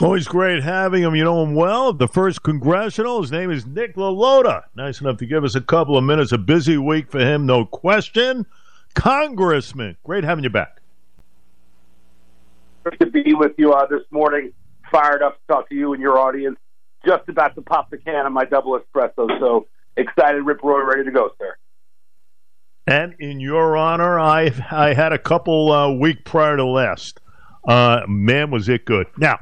Always great having him. You know him well. The first congressional. His name is Nick LaLota. Nice enough to give us a couple of minutes. A busy week for him, no question. Congressman, great having you back. Great to be with you uh, this morning. Fired up to talk to you and your audience. Just about to pop the can on my double espresso. So excited, Rip Roy, ready to go, sir. And in your honor, I I had a couple uh, week prior to last. Uh, man, was it good. Now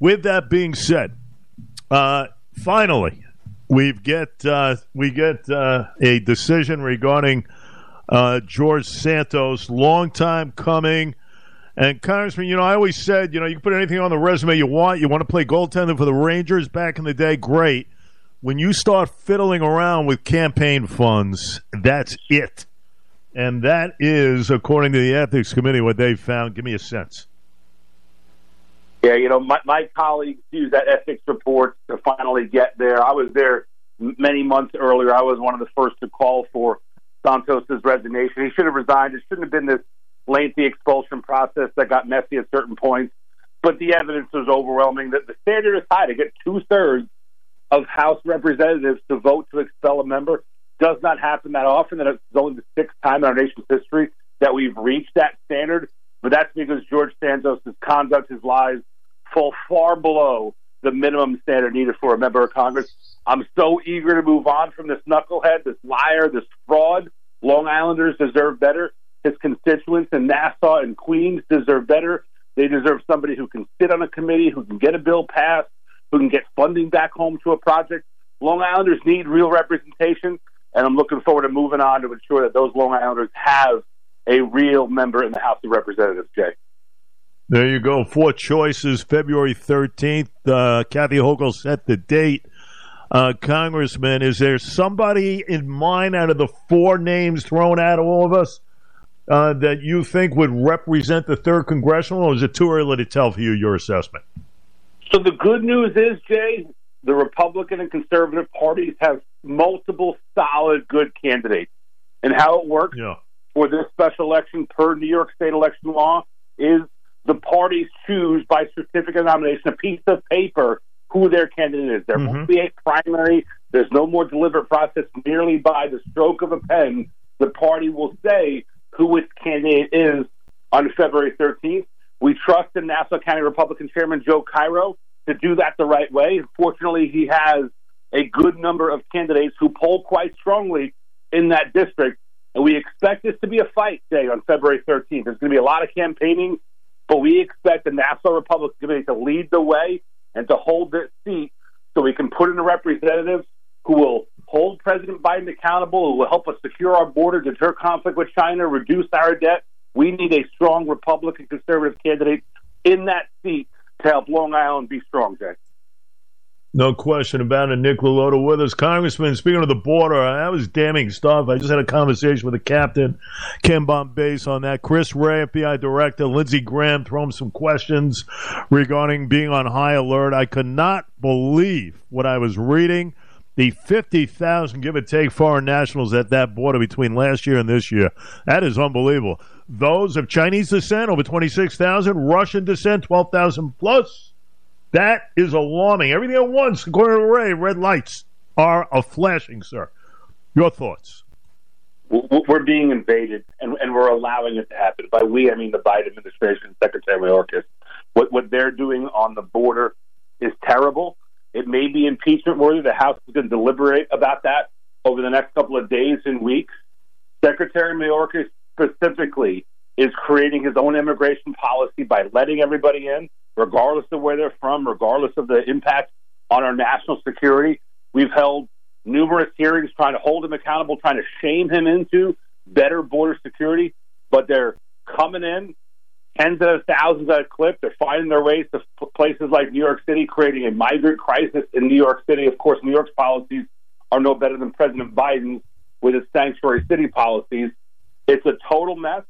with that being said, uh, finally, we get uh, we get uh, a decision regarding uh, George Santos. Long time coming. And Congressman, you know, I always said, you know, you can put anything on the resume you want. You want to play goaltender for the Rangers back in the day, great. When you start fiddling around with campaign funds, that's it. And that is, according to the ethics committee, what they found. Give me a sense. Yeah, you know, my, my colleagues use that ethics report to finally get there. I was there many months earlier. I was one of the first to call for Santos's resignation. He should have resigned. It shouldn't have been this lengthy expulsion process that got messy at certain points. But the evidence was overwhelming that the standard is high to get two thirds of House representatives to vote to expel a member does not happen that often. That it's only the sixth time in our nation's history that we've reached that standard. But that's because George Santos' conduct, his lies, fall far below the minimum standard needed for a member of Congress. I'm so eager to move on from this knucklehead, this liar, this fraud. Long Islanders deserve better. His constituents in Nassau and Queens deserve better. They deserve somebody who can sit on a committee, who can get a bill passed, who can get funding back home to a project. Long Islanders need real representation, and I'm looking forward to moving on to ensure that those Long Islanders have a real member in the House of Representatives, Jay. There you go. Four choices. February 13th. Uh, Kathy Hochul set the date. Uh, Congressman, is there somebody in mind out of the four names thrown at all of us uh, that you think would represent the third congressional, or is it too early to tell for you your assessment? So the good news is, Jay, the Republican and conservative parties have multiple solid good candidates. And how it works yeah. for this special election per New York State election law is the parties choose by certificate of nomination a piece of paper who their candidate is. There mm-hmm. won't be a primary. There's no more deliberate process. Merely by the stroke of a pen, the party will say who its candidate is on February 13th. We trust in Nassau County Republican Chairman Joe Cairo to do that the right way. Fortunately, he has a good number of candidates who poll quite strongly in that district. And we expect this to be a fight day on February 13th. There's going to be a lot of campaigning. But we expect the Nassau Republican Committee to lead the way and to hold their seat so we can put in the representatives who will hold President Biden accountable, who will help us secure our border, deter conflict with China, reduce our debt. We need a strong Republican conservative candidate in that seat to help Long Island be strong, Jay. No question about it. Nick LaLota with us. Congressman, speaking of the border, that was damning stuff. I just had a conversation with the captain, Ken Bombase, on that. Chris Wray, FBI director, Lindsey Graham, throwing some questions regarding being on high alert. I could not believe what I was reading. The 50,000, give or take, foreign nationals at that border between last year and this year. That is unbelievable. Those of Chinese descent, over 26,000. Russian descent, 12,000 plus. That is alarming. Everything at once, according to Wray, red lights are a flashing, sir. Your thoughts? We're being invaded, and, and we're allowing it to happen. By we, I mean the Biden administration, Secretary Mayorkas. What what they're doing on the border is terrible. It may be impeachment worthy. The House is going to deliberate about that over the next couple of days and weeks. Secretary Mayorkas specifically is creating his own immigration policy by letting everybody in regardless of where they're from, regardless of the impact on our national security. We've held numerous hearings trying to hold him accountable, trying to shame him into better border security, but they're coming in tens of thousands at a clip. They're finding their ways to places like New York City, creating a migrant crisis in New York City. Of course, New York's policies are no better than President Biden's with his sanctuary city policies. It's a total mess.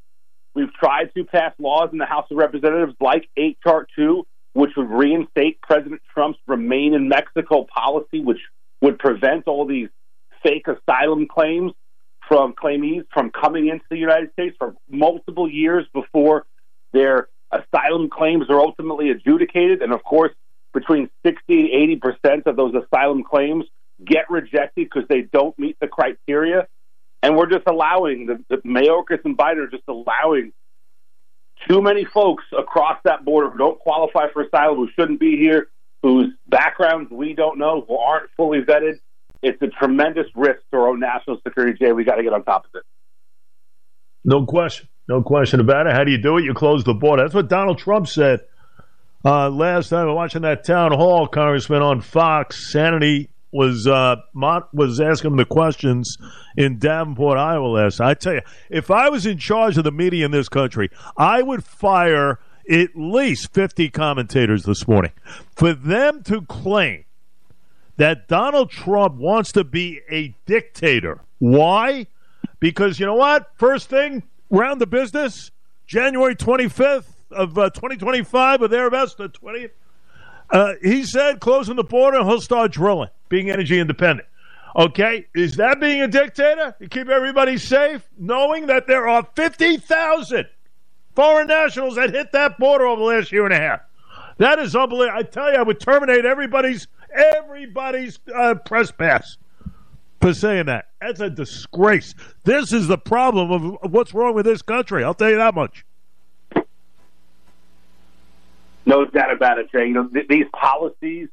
We've tried to pass laws in the House of Representatives like H.R. 2, which would reinstate President Trump's remain in Mexico policy, which would prevent all these fake asylum claims from claimees from coming into the United States for multiple years before their asylum claims are ultimately adjudicated. And of course, between 60 and 80 percent of those asylum claims get rejected because they don't meet the criteria. We're just allowing the, the Mayorkas and Biden are just allowing too many folks across that border who don't qualify for asylum, who shouldn't be here, whose backgrounds we don't know, who aren't fully vetted. It's a tremendous risk to our own national security, Jay. We got to get on top of it. No question. No question about it. How do you do it? You close the border. That's what Donald Trump said uh, last time. I'm watching that town hall, Congressman on Fox, Hannity was uh, Mott was asking the questions in Davenport, Iowa last. I tell you, if I was in charge of the media in this country, I would fire at least fifty commentators this morning for them to claim that Donald Trump wants to be a dictator. Why? Because you know what? First thing, round the business, January 25th of uh, 2025 or thereabouts, the 20th. Uh, he said closing the border, he'll start drilling, being energy independent. Okay, is that being a dictator? You keep everybody safe, knowing that there are 50,000 foreign nationals that hit that border over the last year and a half. That is unbelievable. I tell you, I would terminate everybody's everybody's uh, press pass for saying that. That's a disgrace. This is the problem of what's wrong with this country. I'll tell you that much. No doubt about it, Jay. You know, th- these policies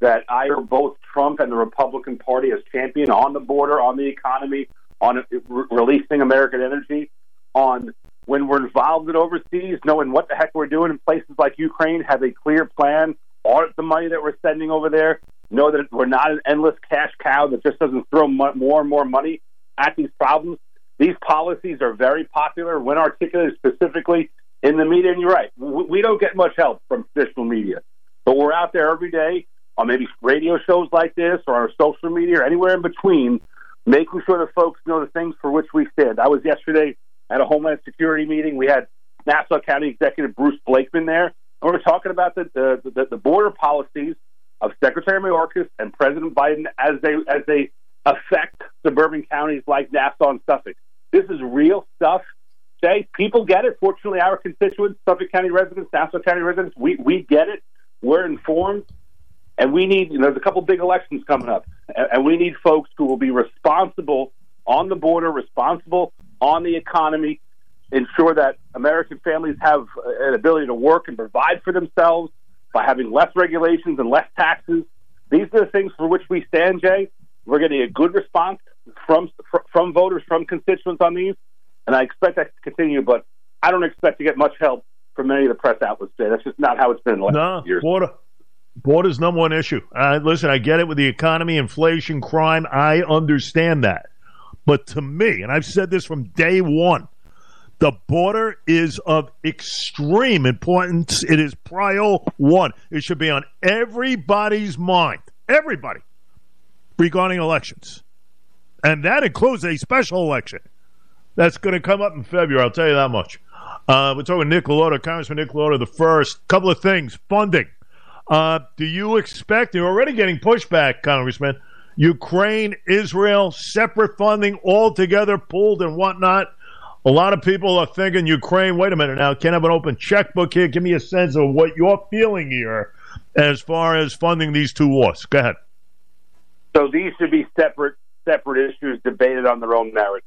that either both Trump and the Republican Party has championed on the border, on the economy, on uh, re- releasing American energy, on when we're involved in overseas, knowing what the heck we're doing in places like Ukraine, have a clear plan, audit the money that we're sending over there, know that we're not an endless cash cow that just doesn't throw more and more money at these problems. These policies are very popular when articulated specifically in the media. And you're right, we don't get much help from traditional media, but we're out there every day on maybe radio shows like this or on social media or anywhere in between, making sure that folks know the things for which we stand. I was yesterday at a Homeland Security meeting. We had Nassau County Executive Bruce Blakeman there, and we were talking about the the, the, the border policies of Secretary Mayorkas and President Biden as they as they affect suburban counties like Nassau and Suffolk. This is real stuff. Say people get it. Fortunately, our constituents, Suffolk County residents, Nassau County residents, we we get it. We're informed, and we need. You know, there's a couple big elections coming up, and, we need folks who will be responsible on the border, responsible on the economy, ensure that American families have an ability to work and provide for themselves by having less regulations and less taxes. These are the things for which we stand, Jay. We're getting a good response from from voters, from constituents on these, and I expect that to continue. But I don't expect to get much help from many of the press outlets, Jay. That's just not how it's been in the last no, years. Border, border's number one issue. Uh, listen, I get it with the economy, inflation, crime. I understand that. But to me, and I've said this from day one, the border is of extreme importance. It is prio one. It should be on everybody's mind, everybody, regarding elections. And that includes a special election that's going to come up in February. I'll tell you that much. Uh, we're talking Nick LaLota, Congressman Nick LaLota, the first. Couple of things. Funding. Uh, do you expect, you're already getting pushback, Congressman, Ukraine, Israel, separate funding, all together, pooled and whatnot. A lot of people are thinking Ukraine, wait a minute now, can't have an open checkbook here. Give me a sense of what you're feeling here as far as funding these two wars. Go ahead. So these should be separate separate issues debated on their own merit.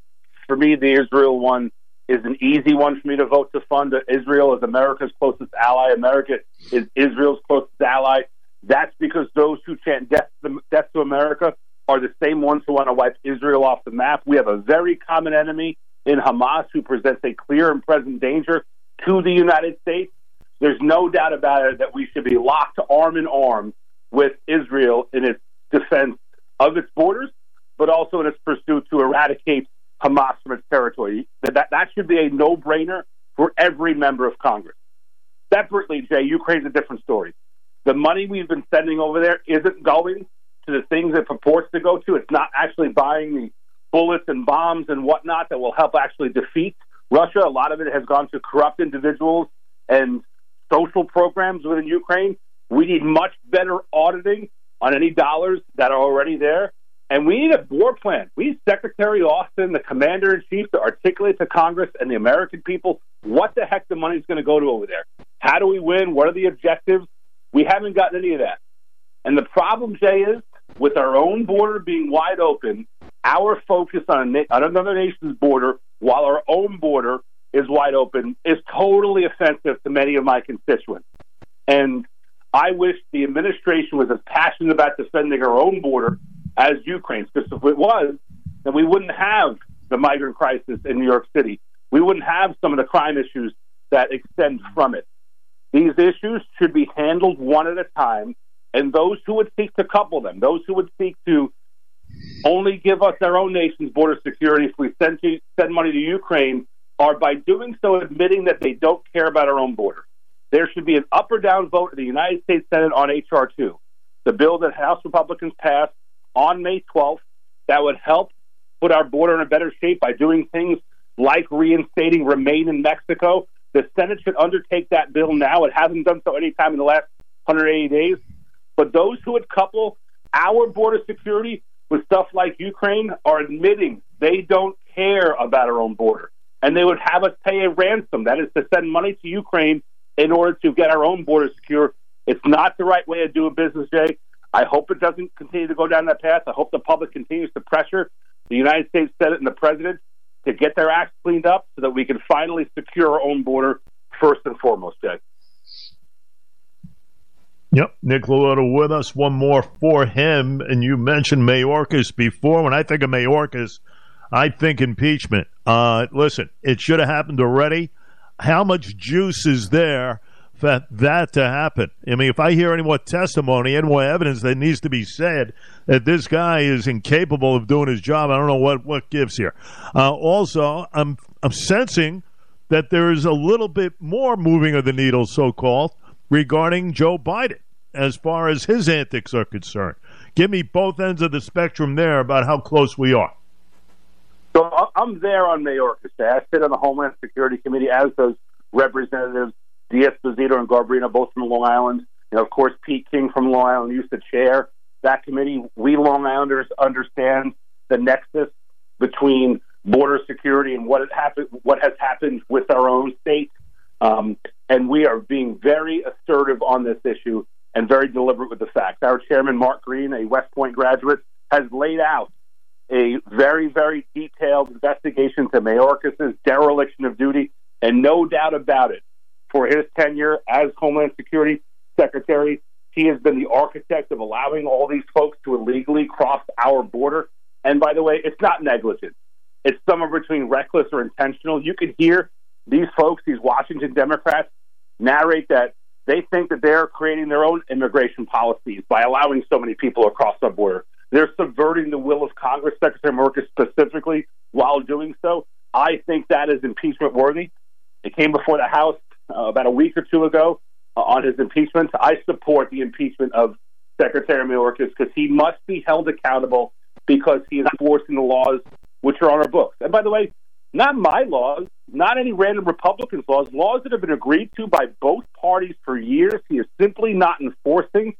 For me, the Israel one is an easy one for me to vote to fund. Israel is America's closest ally. America is Israel's closest ally. That's because those who chant death to, death to America are the same ones who want to wipe Israel off the map. We have a very common enemy in Hamas who presents a clear and present danger to the United States. There's no doubt about it that we should be locked arm in arm with Israel in its defense of its borders, but also in its pursuit to eradicate Hamas from its territory. That, that, that should be a no brainer for every member of Congress. Separately, Jay, Ukraine's a different story. The money we've been sending over there isn't going to the things it purports to go to. It's not actually buying the bullets and bombs and whatnot that will help actually defeat Russia. A lot of it has gone to corrupt individuals and social programs within Ukraine. We need much better auditing on any dollars that are already there. And we need a war plan. We need Secretary Austin, the commander in chief, to articulate to Congress and the American people what the heck the money's going to go to over there. How do we win? What are the objectives? We haven't gotten any of that. And the problem, Jay, is with our own border being wide open, our focus on, on another nation's border while our own border is wide open is totally offensive to many of my constituents. And I wish the administration was as passionate about defending our own border as Ukraine. because if it was, then we wouldn't have the migrant crisis in New York City. We wouldn't have some of the crime issues that extend from it. These issues should be handled one at a time, and those who would seek to couple them, those who would seek to only give us our own nation's border security if we send, to, send money to Ukraine, are by doing so admitting that they don't care about our own border. There should be an up or down vote in the United States Senate on H.R. 2, the bill that House Republicans passed on May 12th that would help put our border in a better shape by doing things like reinstating Remain in Mexico. The Senate should undertake that bill now. It hasn't done so any time in the last 180 days. But those who would couple our border security with stuff like Ukraine are admitting they don't care about our own border. And they would have us pay a ransom. That is to send money to Ukraine in order to get our own border secure. It's not the right way of doing business, Jay. I hope it doesn't continue to go down that path. I hope the public continues to pressure the United States Senate and the President to get their acts cleaned up so that we can finally secure our own border first and foremost, Jay. Yep, Nick LaLota with us. One more for him. And you mentioned Mayorkas before. When I think of Mayorkas, I think impeachment. Uh, listen, it should have happened already. How much juice is there for that to happen? I mean, if I hear any more testimony, any more evidence that needs to be said that this guy is incapable of doing his job, I don't know what, what gives here. Uh, also, I'm I'm sensing that there is a little bit more moving of the needle, so called, regarding Joe Biden as far as his antics are concerned. Give me both ends of the spectrum there about how close we are. So I'm there on Mayorkas. I sit on the Homeland Security Committee, as those representatives D'Esposito and Garbarino, both from Long Island. You know, of course, Pete King from Long Island used to chair that committee. We Long Islanders understand the nexus between border security and what happened, what has happened with our own state, um, and we are being very assertive on this issue and very deliberate with the facts. Our chairman, Mark Green, a West Point graduate, has laid out a very, very detailed investigation to Mayorkas' dereliction of duty, and no doubt about it, for his tenure as Homeland Security Secretary, he has been the architect of allowing all these folks to illegally cross our border. And by the way, it's not negligent. It's somewhere between reckless or intentional. You could hear these folks, these Washington Democrats, narrate that they think that they're creating their own immigration policies by allowing so many people across our border. They're subverting the will of Congress, Secretary Mayorkas specifically, while doing so. I think that is impeachment worthy. It came before the House about a week or two ago uh, on his impeachment. I support the impeachment of Secretary Mayorkas because he must be held accountable because he is enforcing the laws which are on our books. And by the way, not my laws, not any random Republicans' laws, laws that have been agreed to by both parties for years. He is simply not enforcing.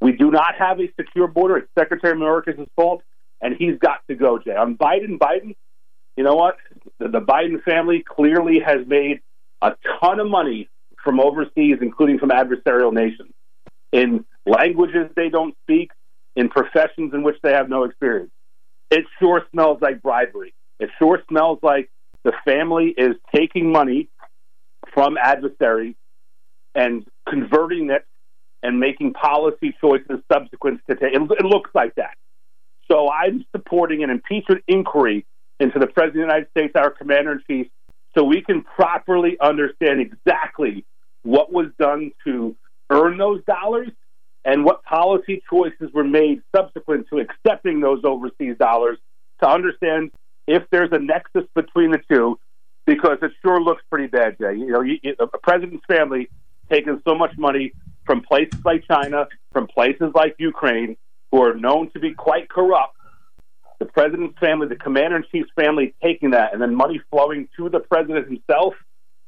We do not have a secure border. It's Secretary Mayorkas' fault, and he's got to go, Jay. On Biden, Biden, you know what? The, the Biden family clearly has made a ton of money from overseas, including from adversarial nations, in languages they don't speak, in professions in which they have no experience. It sure smells like bribery. It sure smells like the family is taking money from adversaries and converting it and making policy choices subsequent to it, it looks like that. So I'm supporting an impeachment inquiry into the President of the United States, our Commander in Chief, so we can properly understand exactly what was done to earn those dollars and what policy choices were made subsequent to accepting those overseas dollars to understand if there's a nexus between the two, because it sure looks pretty bad, Jay. You know, you, a president's family taking so much money from places like China, from places like Ukraine, who are known to be quite corrupt, the president's family, the commander in chief's family taking that and then money flowing to the president himself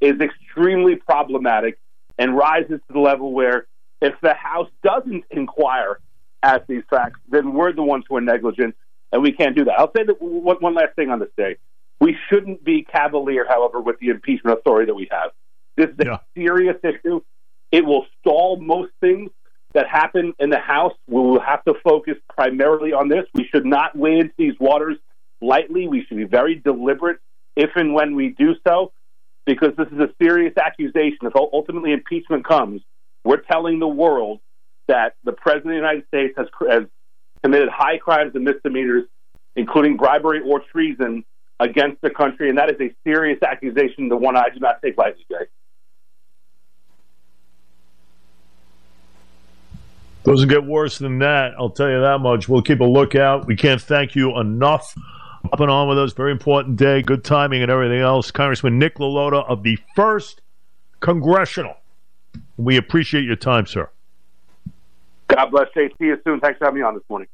is extremely problematic and rises to the level where if the House doesn't inquire at these facts, then we're the ones who are negligent, and we can't do that. I'll say that one, one last thing on this day. We shouldn't be cavalier, however, with the impeachment authority that we have. This is a yeah. serious issue. It will stall most things that happen in the House. We will have to focus primarily on this. We should not wade into these waters lightly. We should be very deliberate if and when we do so, because this is a serious accusation. If ultimately impeachment comes, we're telling the world that the President of the United States has, has committed high crimes and misdemeanors, including bribery or treason against the country, and that is a serious accusation, the one I do not take lightly, Jay. Doesn't get worse than that. I'll tell you that much. We'll keep a lookout. We can't thank you enough. Up and on with us. Very important day. Good timing and everything else. Congressman Nick LaLota of the first congressional. We appreciate your time, sir. God bless, Jay. See you soon. Thanks for having me on this morning.